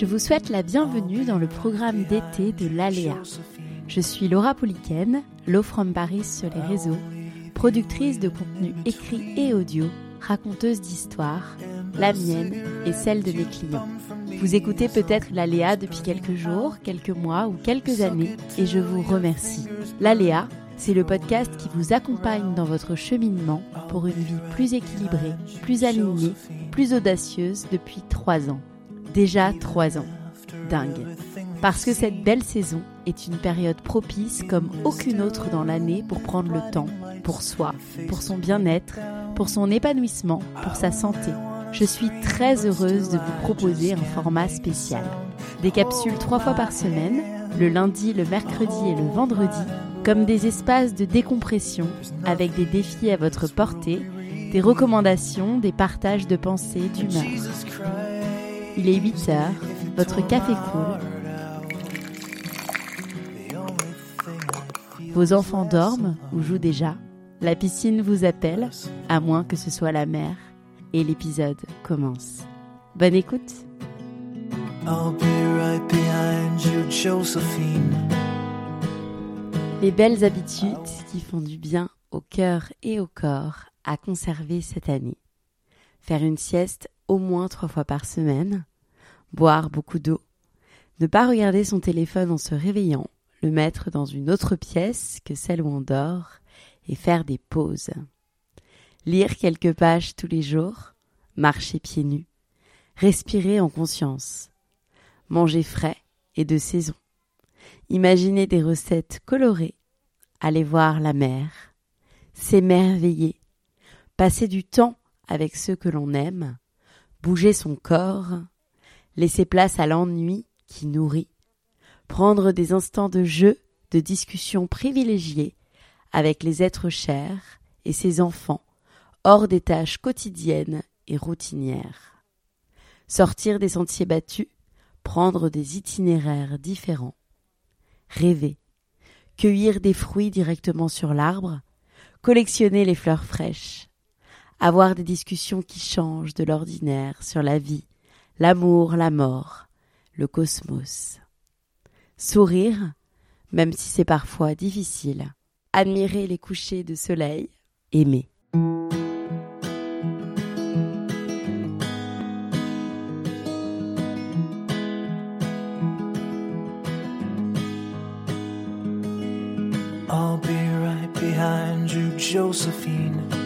Je vous souhaite la bienvenue dans le programme d'été de l'Aléa. Je suis Laura Pouliken, Low from Paris sur les réseaux, productrice de contenu écrit et audio, raconteuse d'histoires, la mienne et celle de mes clients. Vous écoutez peut-être l'Aléa depuis quelques jours, quelques mois ou quelques années et je vous remercie. L'Aléa, c'est le podcast qui vous accompagne dans votre cheminement pour une vie plus équilibrée, plus alignée, plus audacieuse depuis trois ans. Déjà trois ans. Dingue. Parce que cette belle saison est une période propice comme aucune autre dans l'année pour prendre le temps, pour soi, pour son bien-être, pour son épanouissement, pour sa santé. Je suis très heureuse de vous proposer un format spécial. Des capsules trois fois par semaine, le lundi, le mercredi et le vendredi, comme des espaces de décompression avec des défis à votre portée, des recommandations, des partages de pensées, d'humeur. Il est 8 heures, votre café coule. Vos enfants dorment ou jouent déjà. La piscine vous appelle, à moins que ce soit la mer. Et l'épisode commence. Bonne écoute. Les belles habitudes qui font du bien au cœur et au corps à conserver cette année. Faire une sieste au moins trois fois par semaine, boire beaucoup d'eau, ne pas regarder son téléphone en se réveillant, le mettre dans une autre pièce que celle où on dort et faire des pauses. Lire quelques pages tous les jours, marcher pieds nus, respirer en conscience, manger frais et de saison, imaginer des recettes colorées, aller voir la mer, s'émerveiller, passer du temps avec ceux que l'on aime, bouger son corps, laisser place à l'ennui qui nourrit, prendre des instants de jeu, de discussion privilégiés avec les êtres chers et ses enfants, hors des tâches quotidiennes et routinières. Sortir des sentiers battus, prendre des itinéraires différents. Rêver, cueillir des fruits directement sur l'arbre, collectionner les fleurs fraîches, avoir des discussions qui changent de l'ordinaire sur la vie, l'amour, la mort, le cosmos. Sourire, même si c'est parfois difficile. Admirer les couchers de soleil, aimer. I'll be right behind you, Josephine.